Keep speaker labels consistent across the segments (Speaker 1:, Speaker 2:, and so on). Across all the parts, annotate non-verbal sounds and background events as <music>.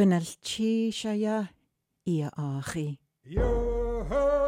Speaker 1: Gwnnal chi sia ia i a chi. Yo ho!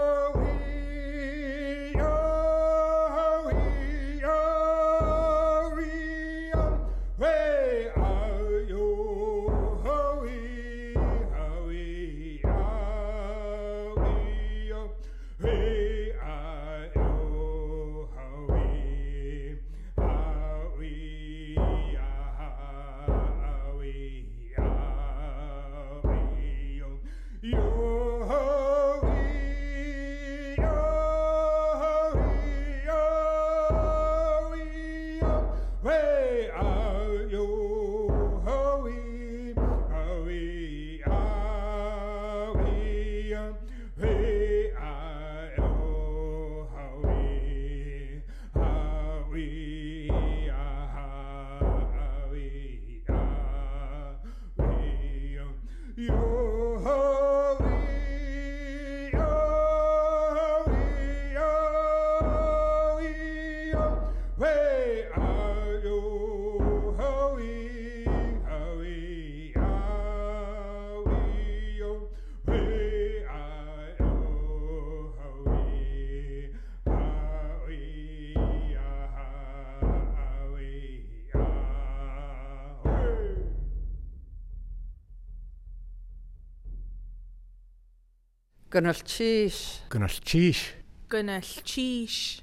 Speaker 2: Gynalchis. Gynalchis. Gynalchis.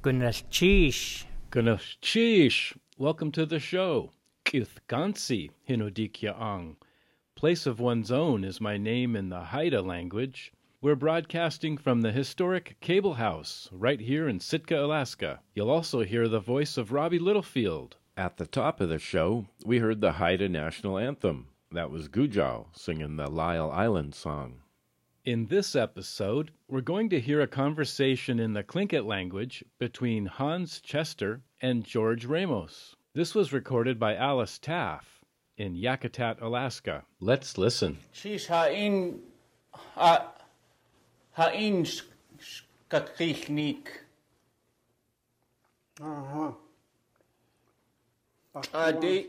Speaker 2: Gynalchis. Gynalchis. Welcome to the show. Kithkansi Hinodikia Ang. Place of One's Own is my name in the Haida language. We're broadcasting from the historic Cable House right here in Sitka, Alaska. You'll also hear the voice of Robbie Littlefield. At the top of the show, we heard the Haida National Anthem. That was Gujal singing the Lyle Island song. In this episode, we're going to hear a conversation in the Tlingit language between Hans Chester and George Ramos. This was recorded by Alice Taff in Yakutat, Alaska. Let's listen.
Speaker 3: She's ha'in ha'in skakichnik. Uh-huh. Ade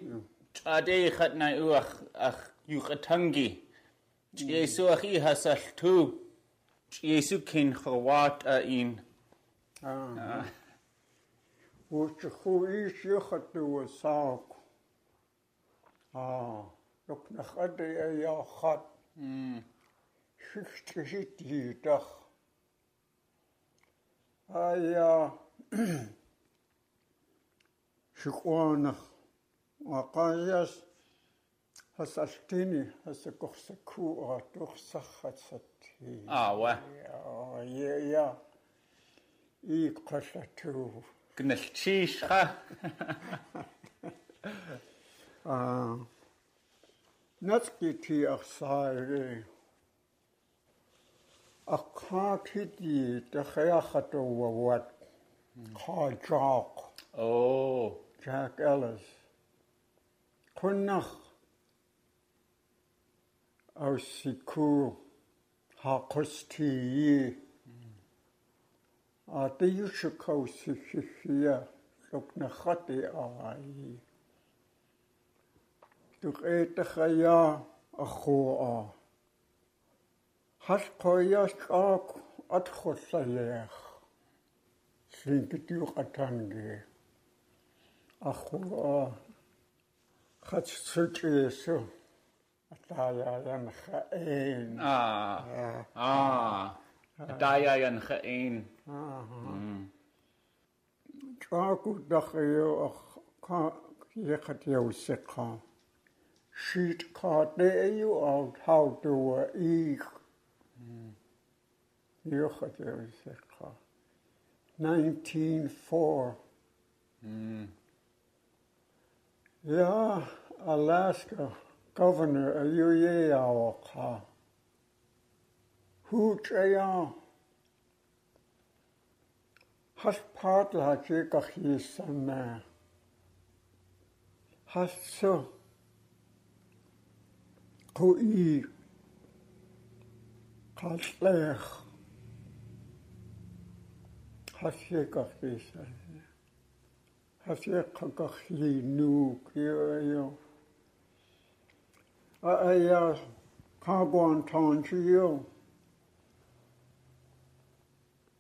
Speaker 3: ade khatna uach ach yukatangi. Jesu achi hasaltu. Jesu kin chawat a in. Uchichu ish yuchatu
Speaker 4: wasak. Ah, yuknach adi ayachat. Schichtgesit hiedach. Aya. Schuanach. Aqayas. ას აშტენი ასე ყოხსა კუ ა ყოხსახაცათ აა ია ია ი ყოხსათუ გნელჩიშხა <laughs> აა ნაცკითი ახსარე ახაკითი დახეახატო ვოვატ
Speaker 3: ხალჯაკ ო
Speaker 4: ჯაკ ელას ქუნახ aussiku haqustii атиюшкаусиххиа лукнахати аи туқэтахая ахуа халқоясаак атхуллаяах сингтиуқатанги ахуа хатсүчээсу Taya Geëen. Ah. Ja. Ah. Taya Geëen. Chaku Dachio Jekat Joseka. Sheet Kat Deo out how to eat. Jekat Joseka. 1904. Mm. Ja, Alaska. governor ka hu che ya has part of Jigachisana, has so Kui Kaslech has Jigachisana, has nu has Jigachisana, a, a cargo on town you.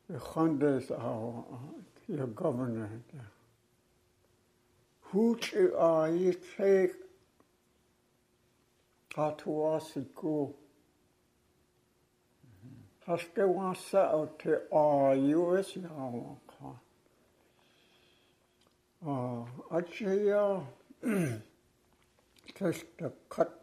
Speaker 4: The Hundas are uh, your governor. Who are uh, you take Tatuasiku? Haske was uh, set out to all US Yawaka. Achea, just to cut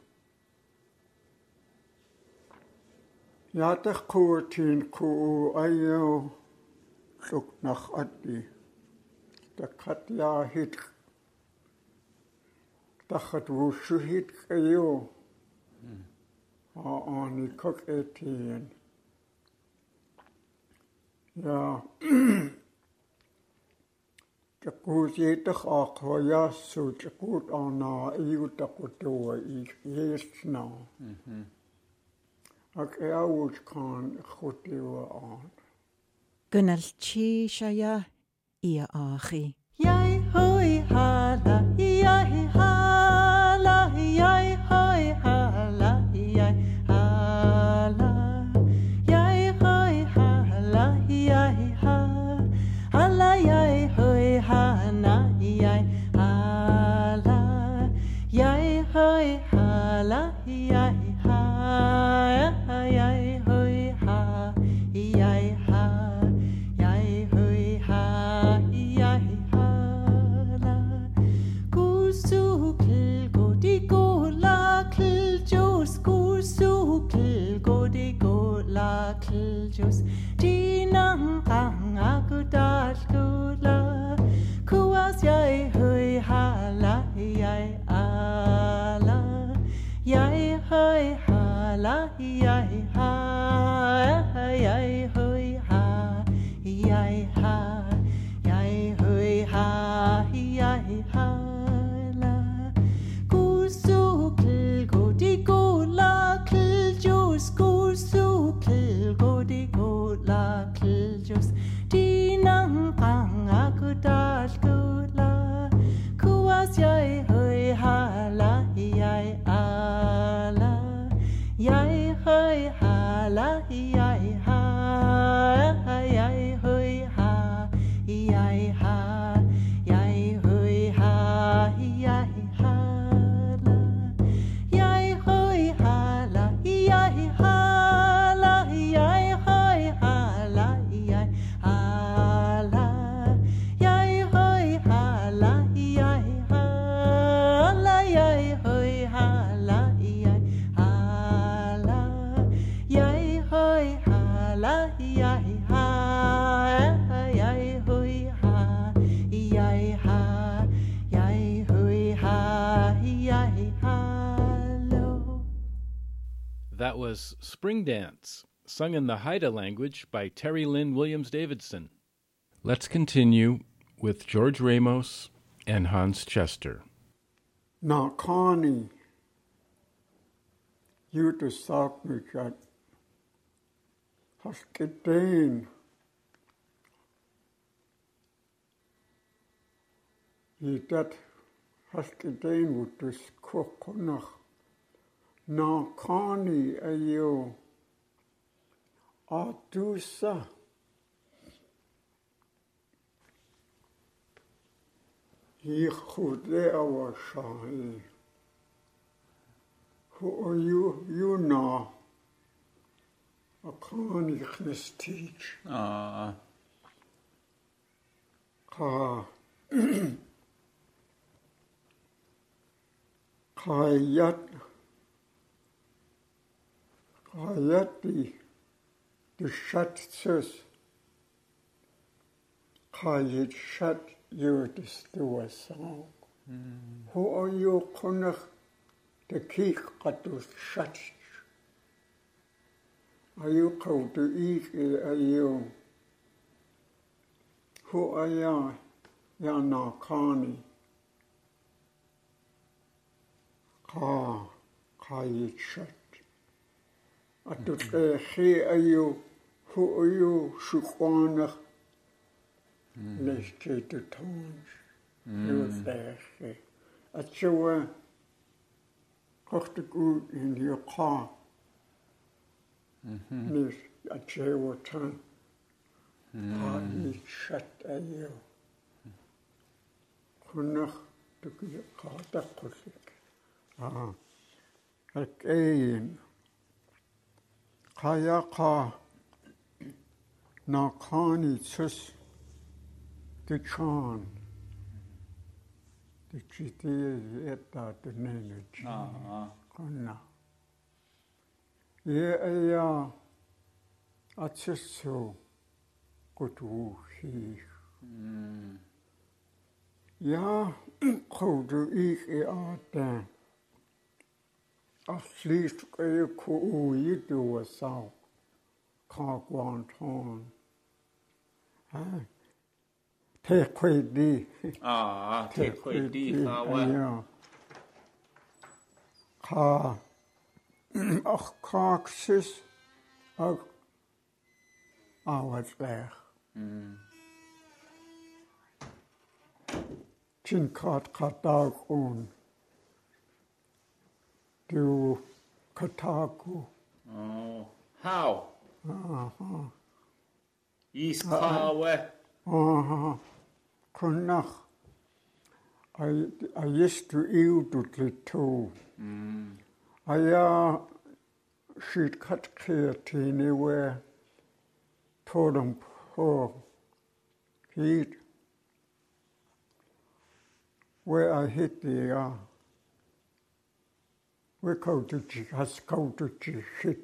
Speaker 4: Яатахкуутиин куу айяу лукнах атти таккатяахит тахат вуушшугит айяу аани кок этиен я таккуусиитах аақхуаяассуу таккуут аанаа иигутаккутуа ииссинаа хм ac e awyd kan chwtliwa an. Gynnal ti
Speaker 1: siaia i a achi.
Speaker 2: that was Spring Dance, sung in the Haida language by Terry Lynn Williams Davidson. Let's continue with George Ramos and Hans Chester.
Speaker 4: Now, Connie, you to stop me, Jack. Haskidane. You that Haskidane would just cook on nankani ayo atusa yikhudle awashahi hu ayu yuna akani
Speaker 3: khnestik ah ka
Speaker 4: kayat Kajetti de chat sus Kajet chat de stoa sang. Ho a jo kunnech de kiich a do chat. A jo ka de ich e a jo. Ho a ja ja na kani. Ka kajet chat. атуллааси э, аю хуую шуконер нэстэт тонж юусэхэ ачуа хортгу ин юқа мис ачуа тан хаанишат аю хунах туки qaataqqullak аа ак эйм kaya ka na kani tis te chan. Te chiti e eta te nene chan. Ie ea a tisu kutu hi. Ia kodu ik e a tenk. Asliskaya ku'u yidi wasaw e ka guanton. Te Ah, <laughs> te kui di e ka <clears throat> wa. Ka. Ach kaksis. Ach. Awatlech. Mm. Chin kat to Kotaku.
Speaker 3: Oh, how? Uh-huh. uh
Speaker 4: I, I used to eat it too. Mm. I uh, she'd cut creatine where told him poor heat where I hit the uh, we Recoded has coded shit.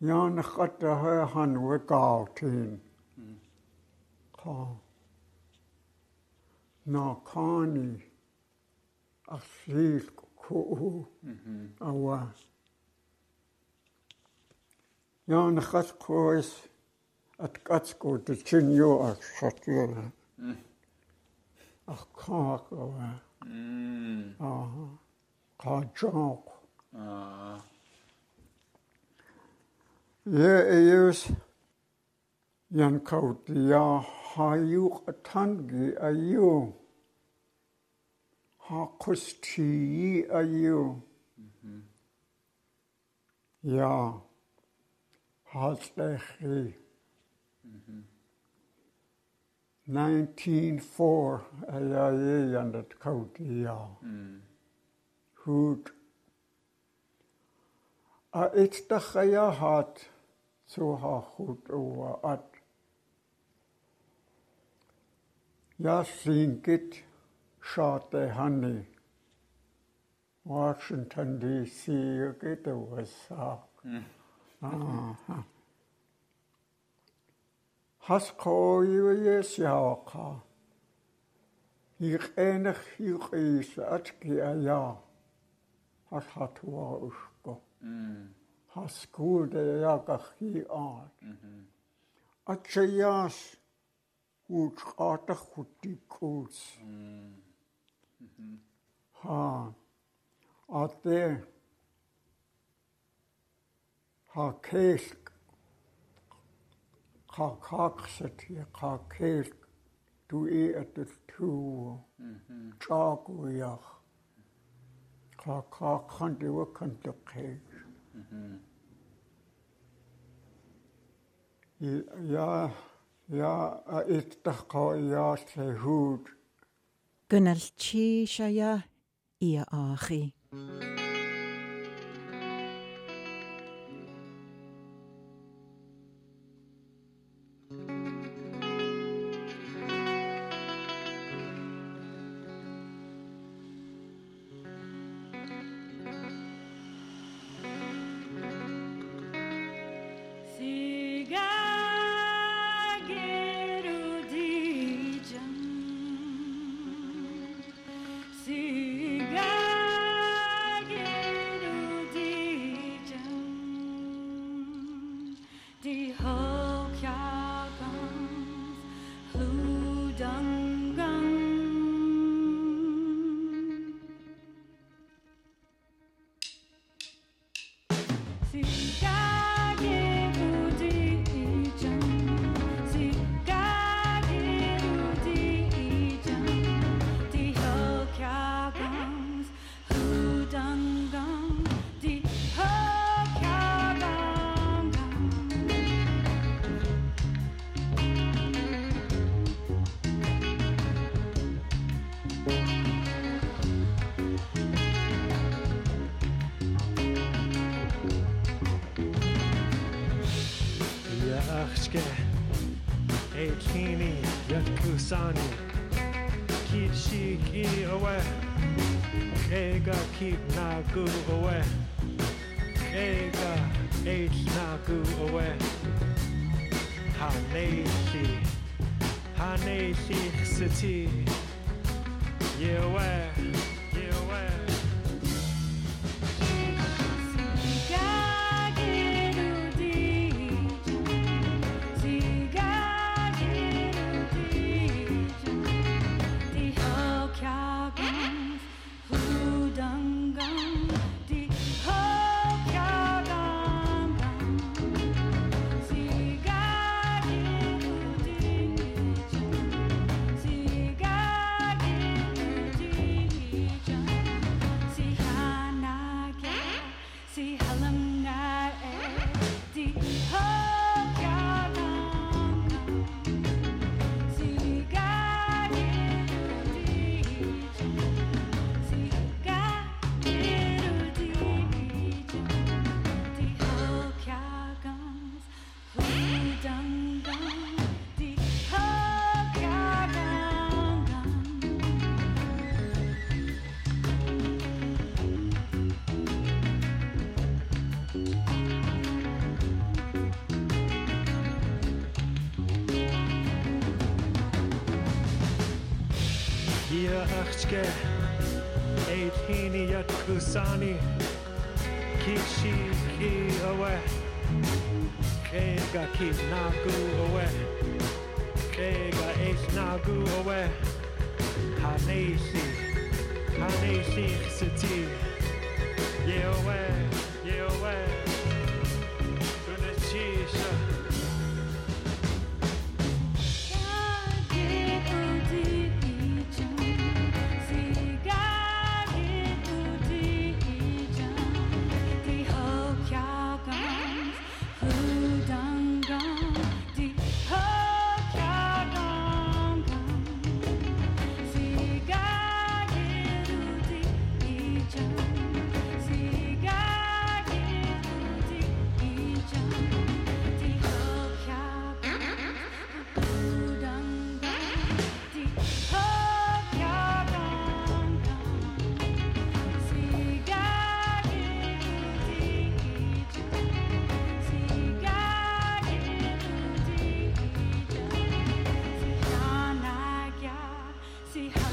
Speaker 4: ya na the ha han we gartin. Ka. Na kani. A seal ko. Awa. khat ko is At kat ko de chin yo a shot yo. Ach, Mm. Uh mm. -huh. kaçak. Aa. Ye eyus yan kautiya hayuk tangi ayu. Hakustiyi ayu. Ya haslehi. Mm-hmm. 1904 ayaye yandat kautiya. Mm. gut. A ittachaya hat zu hachut oa at. Ja singit shate hani. Washington DC geht USA. Haskoyuye siaka. Ich ähnlich ich is at kia ja. алхатуаруско хаскууда яакахи аат атсаяас ууч qaataqqutikkuus ha ate ha keelk qa qaaqsat hi qa keelk tu i e atul tuu taaku mm-hmm. yaa qaaqaaqan tiwakkan toqqiig ja ja ittaqqa iaallehuut
Speaker 1: Gynnal ti sia ia ia achi. Mm -hmm.
Speaker 2: to God. keep nagu away. Ega h nagu away. Haneshi, Haneshi city. achge Eid hini a tlwsani Kishi ki awe Kega ki nagu awe Kega eich nagu awe Haneisi Haneisi sy'n see how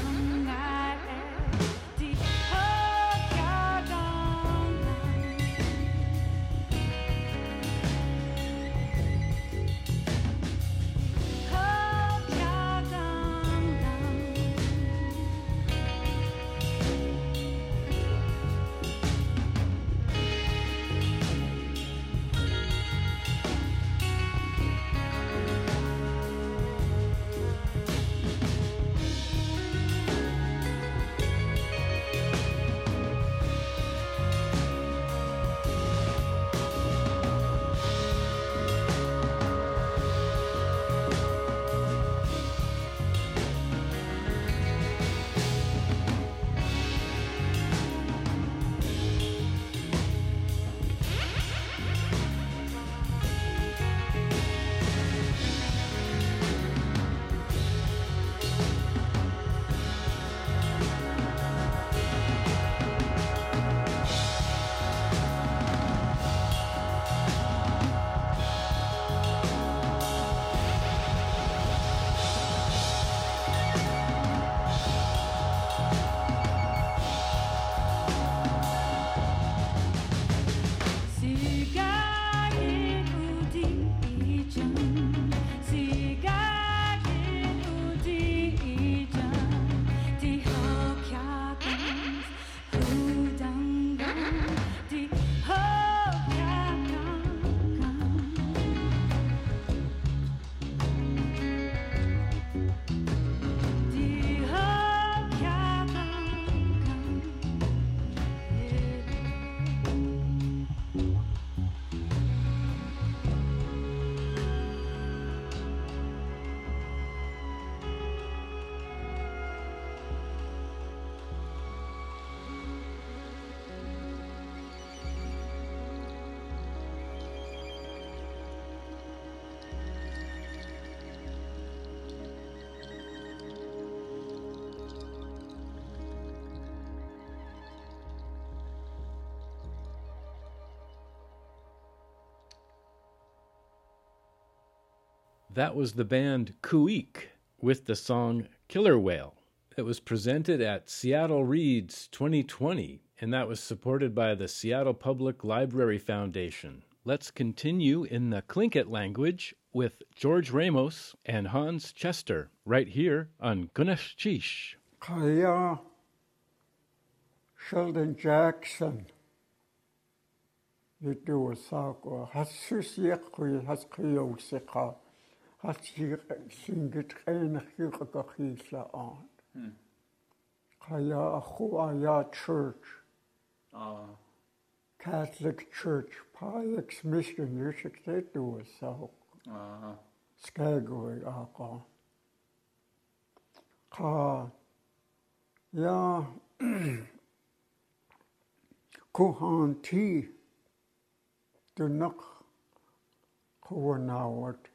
Speaker 2: That was the band Kuik with the song Killer Whale. It was presented at Seattle Reads 2020, and that was supported by the Seattle Public Library Foundation. Let's continue in the Tlingit language with George Ramos and Hans Chester right here on Gunash
Speaker 4: Kaya Sheldon Jackson. يدو وساق وحسوس يقوي حسقي وسقا hat sie sin getrenach gochila an. Cha a chu a ja church. Ah. Catholic Church Pilex Mission Universitetu sao. Skagway aqa. Qa ya kuhan ti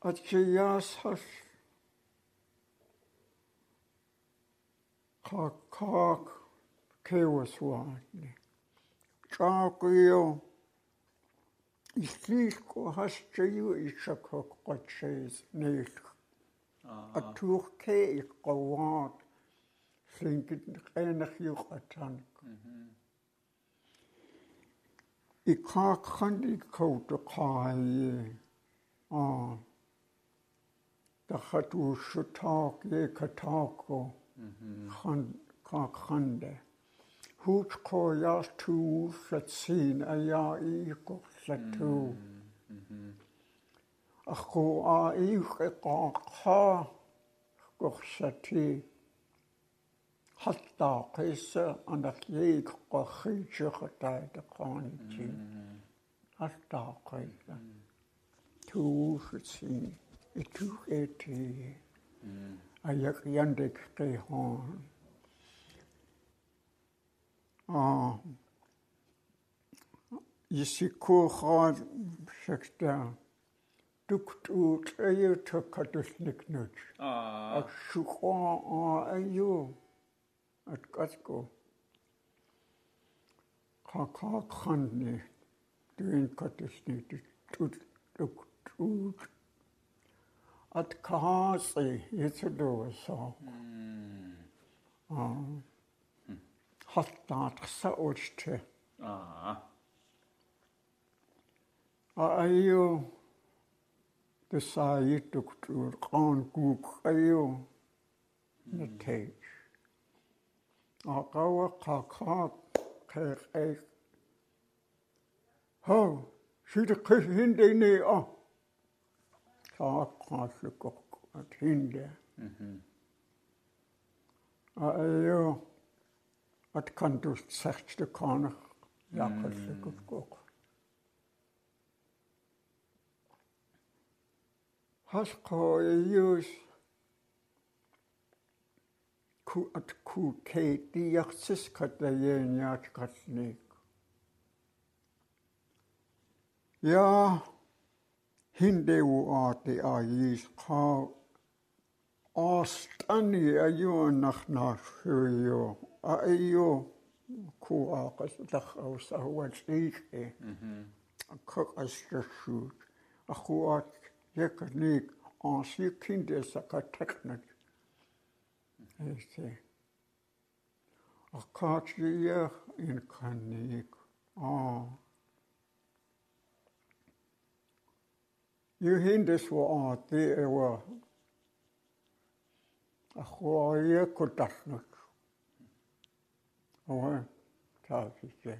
Speaker 4: og Chiasas kakak kevaswani. Chaqio islisko haschiyo ishakok qaches nilk. Aturke iqawat sinkit qenakh yuqatan. Iqaqan iqawtu qaye. Ah. дахат уушутаак екатаако хан кааханде хуч кояартуу фатсин аяа иикорлатуу ахко аа иихэкаахаа корсати хаттаа кэсэ анарлиик къархиижекъатаатеқарнити хаттаа кэсэ туушсин ituch eti ayak yandik kehon ah исикуухаа шагта тукт уут аюу таккатулникнут акшухоо аюу аткаско хакаа ханне дүн катусник тут тукт уут от корансы ицлууссоо аа хаттаатса уучтэ аа аайо тсаайтуктуур qaankuuk ayo natay aqawa qaqaat qeq qeq ho shidqis hindini ah сааққааллуккорку атхинда аё ат контусэрчлу каанер яаққаллуккук хасқоёс ку ат ку кейтиарсис катаяниаат қаллиик яа hindeuaati ajis kaa aastani ajuannarnaarsuijo aijo kuaqas laqaus ahuatsiike qaqastassuut aquat yakaniik aansiikkindesa qattaqnat este aqaatliya inqanniik aa юхиндисвоорти эуа ахуариаккутарнак ова тафике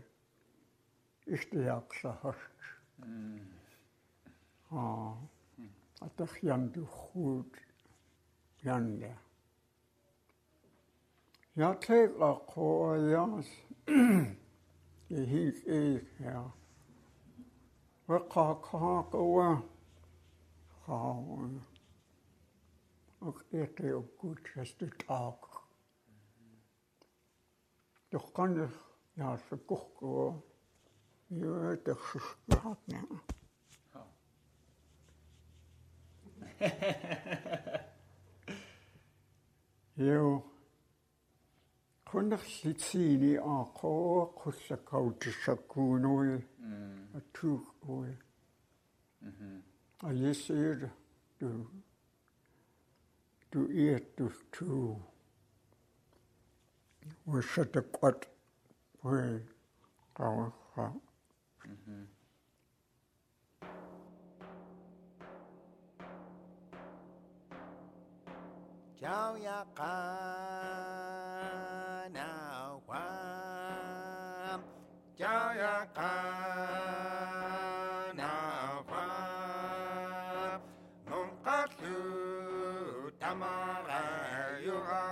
Speaker 4: ихтиаақсахак аа атахьяндухуут янда ятлег ақуаяас ихиг их я вэққаққақуа gut, Doch ich ja Frauen. Och det är godkäste dag. Då kan jag, jag har så gott och jag vet att jag har Jo. Kunnarsitsiini aaqoo qullakautisakkuunui attuukkui. Mhm. I listened to, to it, to, to we should have got we our mm-hmm. Chào ya ka na wa Chào ya ka Amara Yoga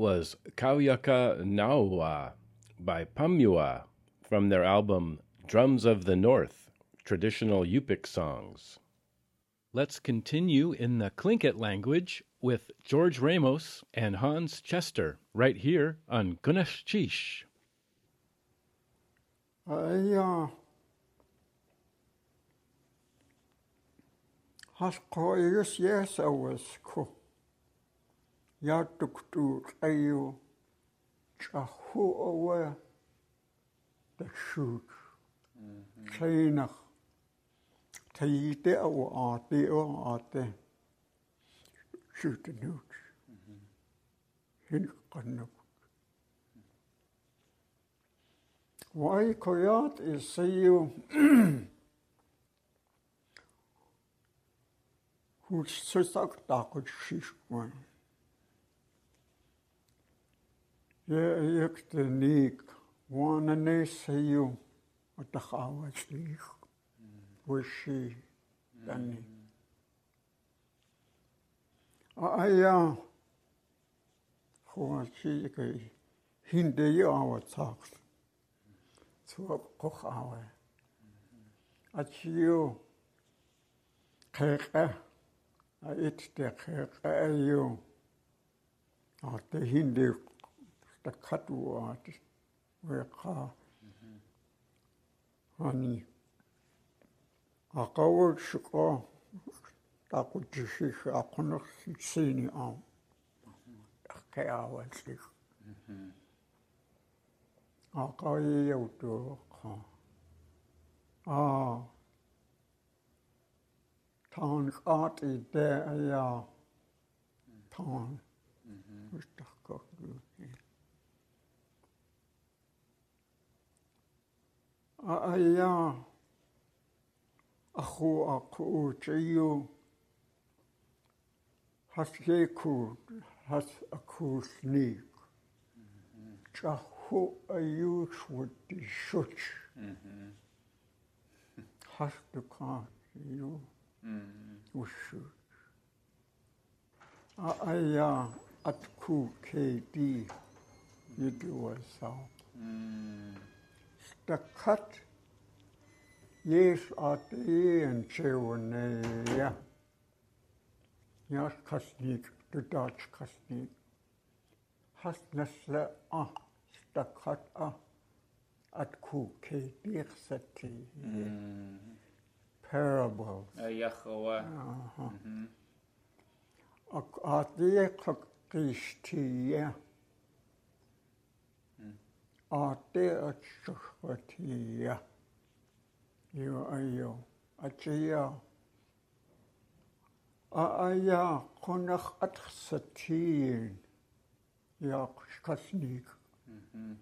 Speaker 2: was Kauyuka Naua, by Pamua from their album Drums of the North Traditional Yupik Songs. Let's continue in the Tlingit language with George Ramos and Hans Chester right here on I,
Speaker 4: Aya Hasko yes yes I was cool. yaatuqtuut ayyu чаху ауа ташшуут чайнах тайите ауа аати ауа аати шүтэнүүт хэн каннук вай коят исэйю хүч сэсак таакуч шишгүй يقتنيك وانا نسيو وتخاوز فيك وشي تاني يعني. ايا خوشي كي هندي ياو تاكس سوق قخاوه اتشيو قيقه ايت تقيقه ايو اعطي هندي таккатуаат уеққаа ани ақауэршиқо таақутсиших ақунерлсиини аа ақкааваллиг ақаияутуоққа аа таан аати дэ ая таан аая аху аху чиу хасгеку хас акусник чаху аюшвот шуч хастука ю ушу аая атку кейди юдуасаа cut Yes, og det er en tjevne. Jeg kristnik, du dansk kristnik. Hast næsle og ah, stakkat ah, mm. mhm. og at kukke birsati. Parables. Ja, ja. Og at det er kristier. aateaksarrathiya iu ayo atiya aaya qunaq atxsatiin yaaqsqalniik mm-hmm.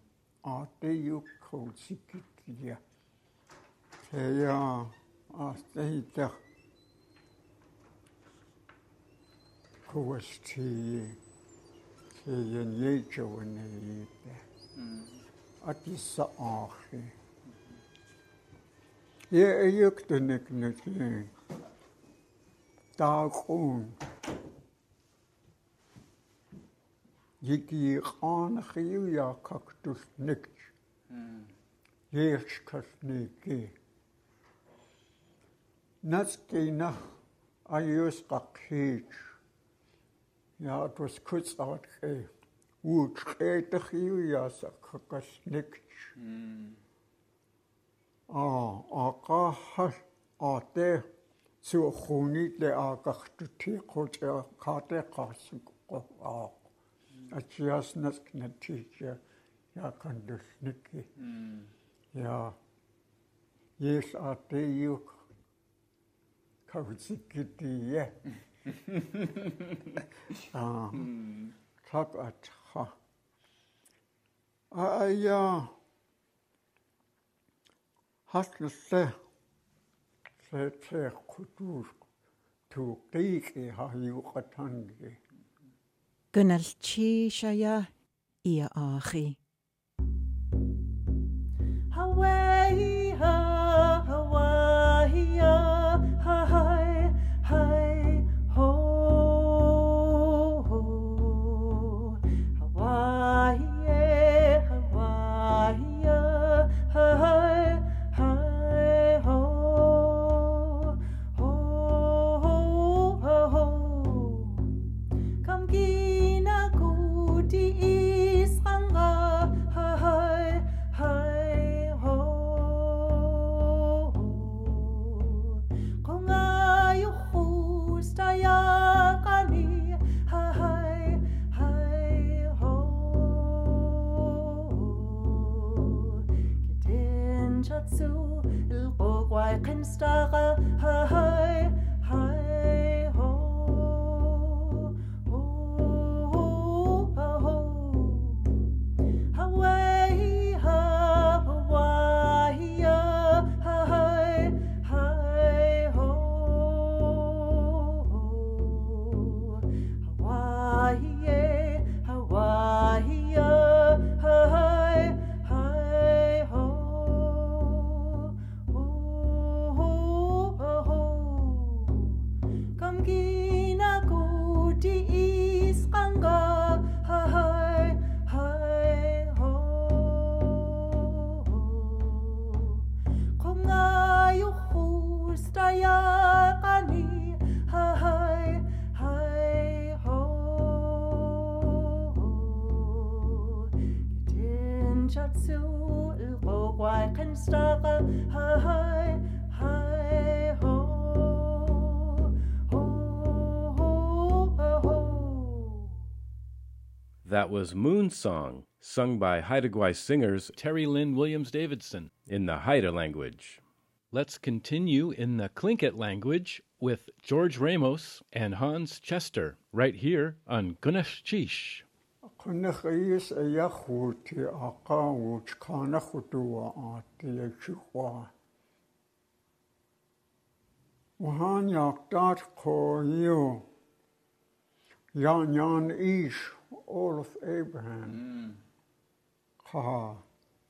Speaker 4: aateyukkulsikitliya teya aastehitaq kuwastii teya neijawanaiita mm -hmm. ათის ახი ე ეკტენეკნეკი დაყუნ იგი ყან ხიუა კაქტუს ნიქჩ ერჩ ქასნიკი ნაცკინა აიოს ყაქიჩ ნა თოს ქუცავთ ხე уутсеэтерхиуяасаққақалник аа ақаахал атэ суухунитле аақартутти қутиа қаатеққарсукко аа ачиаснас кнатича яқандулникки я ес атеюк кавциккитие аа так ача Хо. А я хатлсэ сэтэр кутуур туукиик и хаюуқатанги
Speaker 1: гналчи шая иа ахи Hawaii, Hawaii, Hawaii.
Speaker 2: was Song sung by Haidagwai singers Terry Lynn Williams Davidson in the Haida language. Let's continue in the Tlingit language with George Ramos and Hans Chester right here on Gunachish.
Speaker 4: قنخيس أيخوتي أقاوج كانخدوا آتي شخوا وهان يقدر koyu yan yan ish all of Abraham. Haha, mm.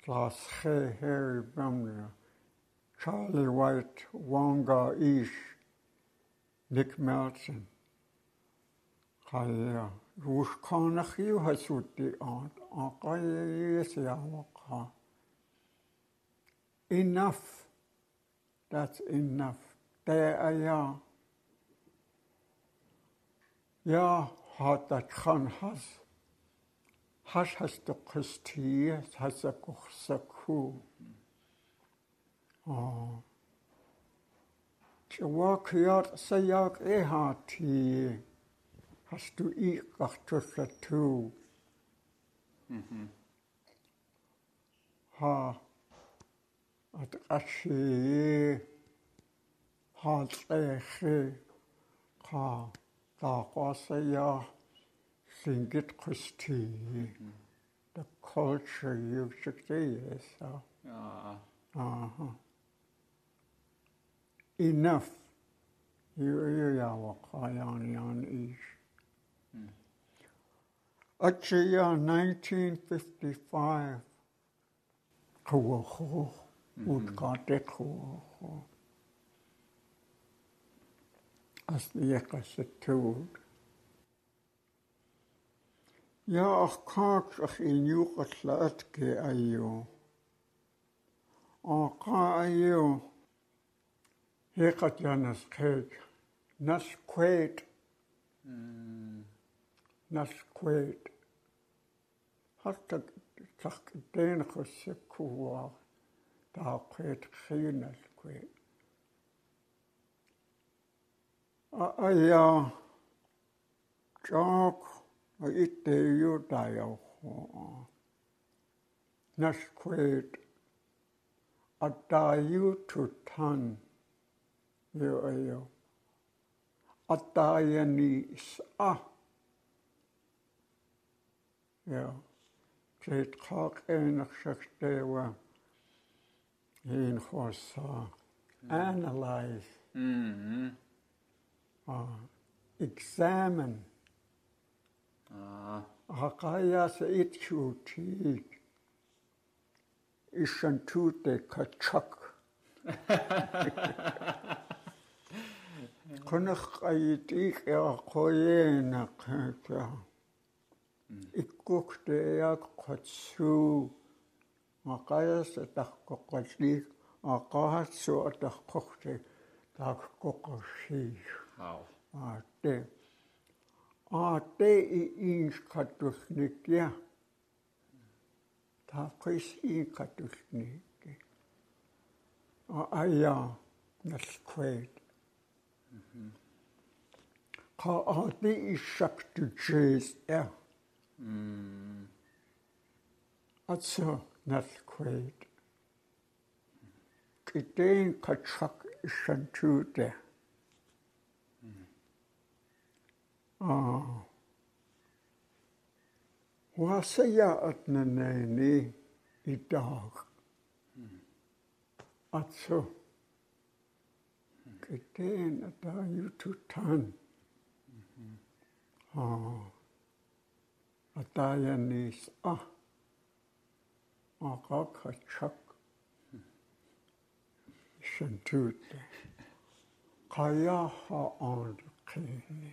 Speaker 4: Class Hey Harry Brumner, Charlie White, Wonga Ish, Nick Melton. Хаяа руушкаанах юу хасуутти аат ақаяиасиааваққа enough that's enough таа ая Yeah. хатат хан хас хаш хас төгсти хасакухсакху аа чвакиар саяк эхати хасту и гартуллату мхм ха атгаши хаалэхэ ха Tarasaya Singit Christi, the culture you should see is so. uh ah. Uh-huh. enough. Mm. 1955, асниақассаттагуут яахкаақ иниуқаллаатке айю аақаа айю хеқатянас қеэк нас квээк нас квээк хартак тақ дээнэқуссаккууаа таақквээт қиюнас квээк ā āyā jōg ā ītē yūt āyō hō ā, nāsh kuwēt ātā yūtū tān, yō āyō, ātā ya nī s'a. Yō, kēt kā kei nā kshak te wā ā yīn hō sā, analyze. Mm-hmm. экзамен аа хакаяс итхүүти ишэн тутэ качак конах айт их яхоена кэта иккуктэ яг кочсуу макаяс тахкоккалли аққахатсу атахқорти тааққоққарсиих ааtte aatte iinqatullikkia taaqis iinqatullikki aaya nalquid qa aati issaqtujees ja atsa nalquid kiteen qatshaq issantuuta آه وسيأتنني إداغ أتسو كتين أتا يتوتان آه أتا ينيس آه آقا كتشك شنتوت قياها آن قيني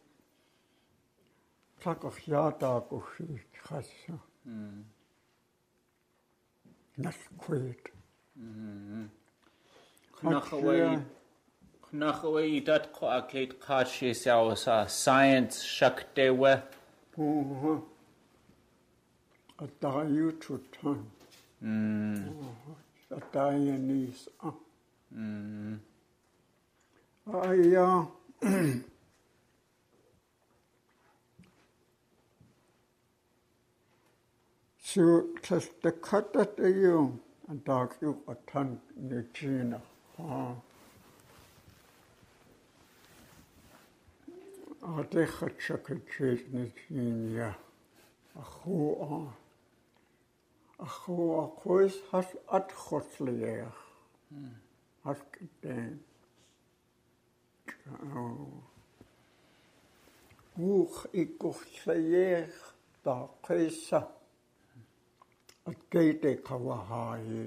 Speaker 4: ತಗೊಸಿಯಾದಾಗುಸಿಕ್ ಹಸ್ಸು ನಸ್ಕುಯಿಟ್ ხნახავეი
Speaker 3: დატყვა კეთ ხაში სავსა science
Speaker 4: შაქტევა ჰო ატაიუ ჩუთან მ ატაიანის მ აია суутластаккататагиум антаакиу атан ничина аа атэхатсакэчэс ничиния ахуа ахуа куис хас атхотлиер хас кэтэн ух иккорлаер таақиса атгейте кавахаи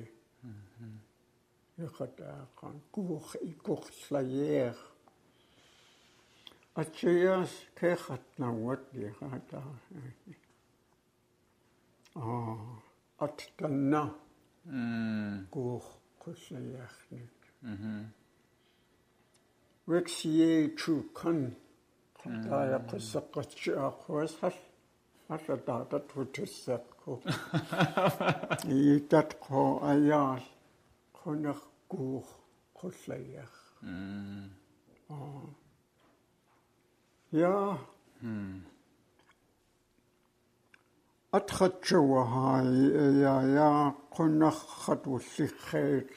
Speaker 4: ихатаакан куух икурлаеер атсиас кехатнауат лихатаа аа аттанна куух куллаяарник вексие чукан таая қиссаққатсиаақуас халл alla data tutussakku iitat qo ayaal qunarquur qullayaar mm oh ja mm атхатчуахай яя кунархат уллиххаик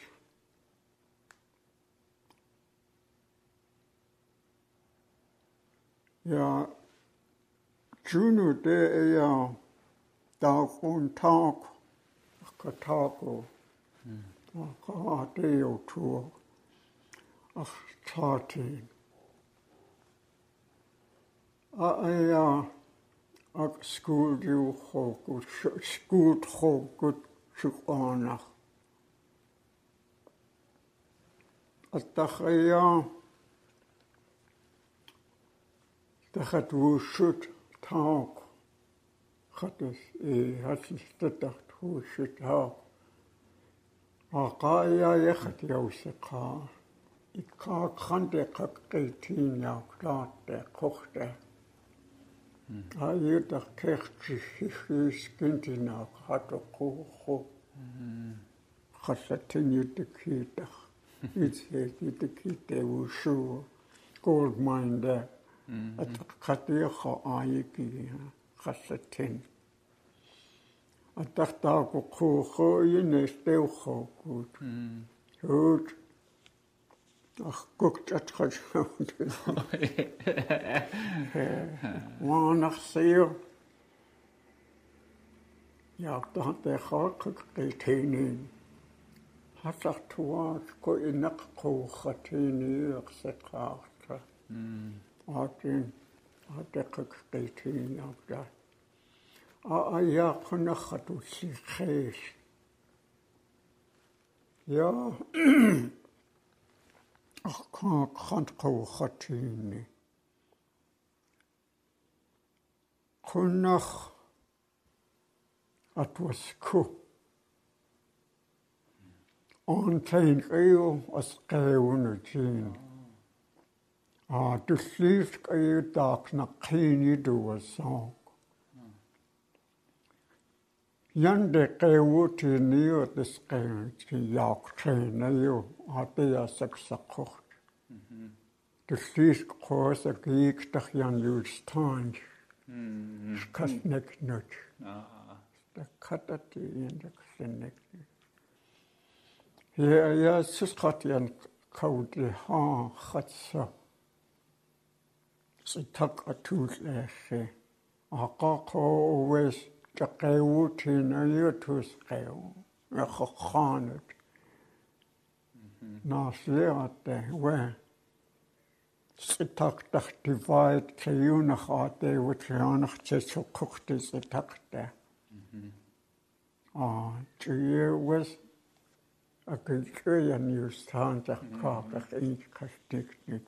Speaker 4: я Juno, de eya dakun tak katako ka te o tua ach tātī. A eia ak skuld iw chogwt, skuld chogwt chwg anach. A dach eia Tag hat es هاتستطح توشتا أقايا يخت يوسقا إتقا خندي قبقيتين يوكلات قختا أي دخ كيختي شيخيس كنتنا خاتو قوخو خساتين يدكي دخ إتسيتي دكي تيوشو gold mine there. атеққатиерра аайикига қаллатин аттартааку қуурруйуна истеурруукуут суут аркукт атқалаут ваанарсиу яартаатеққақ қитиниин хасартуаат ку инеқ қуурратиниуерсеққаарта м aatiin aataqak qeitiingaaqta a ayaaqunaqatulliqqiis <coughs> ja аққааққант қауқатиинни қуннақ атуаску онтайн қиу асқаавунутиинни а туллиис кайутаақнаққиинилуассаа янде кэвутиниу тисқэнгти яаққинаю атиасаксаққорт туллиис қооса кииктарьянлуустаанг скаснекнут таккатати индексэннекти я я сусқатиан кауди ха хатса ситак атууллаасса ақақоуэс тақэуутинаюутус қэу эққаанут наасиатэ уэ ситактартивайт криунахаатэ утрианартсаққурти ситакта аа чиеуэс акэлкэяниустаантаққаақэ инқалтикник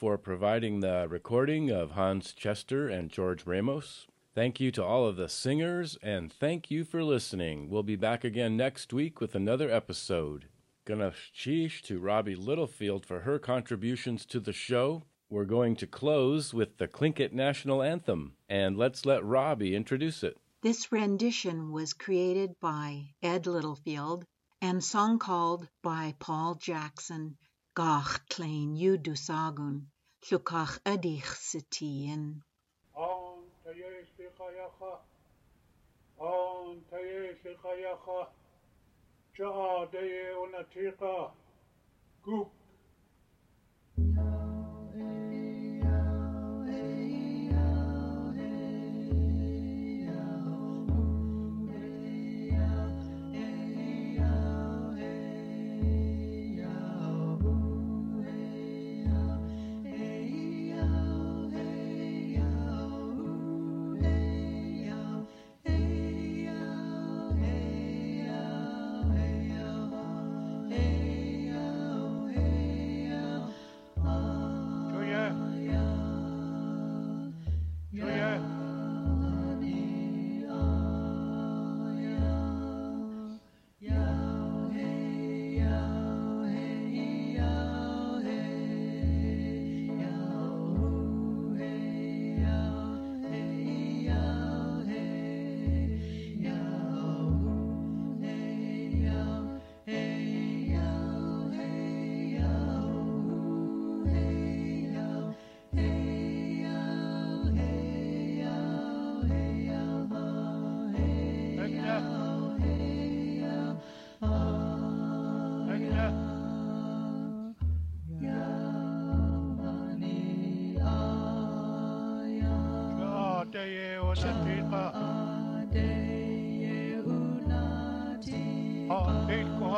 Speaker 2: for providing the recording of Hans Chester and George Ramos. Thank you to all of the singers, and thank you for listening. We'll be back again next week with another episode. Gonna sheesh to Robbie Littlefield for her contributions to the show. We're going to close with the Clinket National Anthem, and let's let Robbie introduce it.
Speaker 1: This rendition was created by Ed Littlefield and song called by Paul Jackson gach tlein júdús agun, sagun ydych sy
Speaker 5: unatiqa,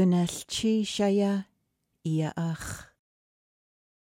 Speaker 1: גנלצ'י שהיה, יאך.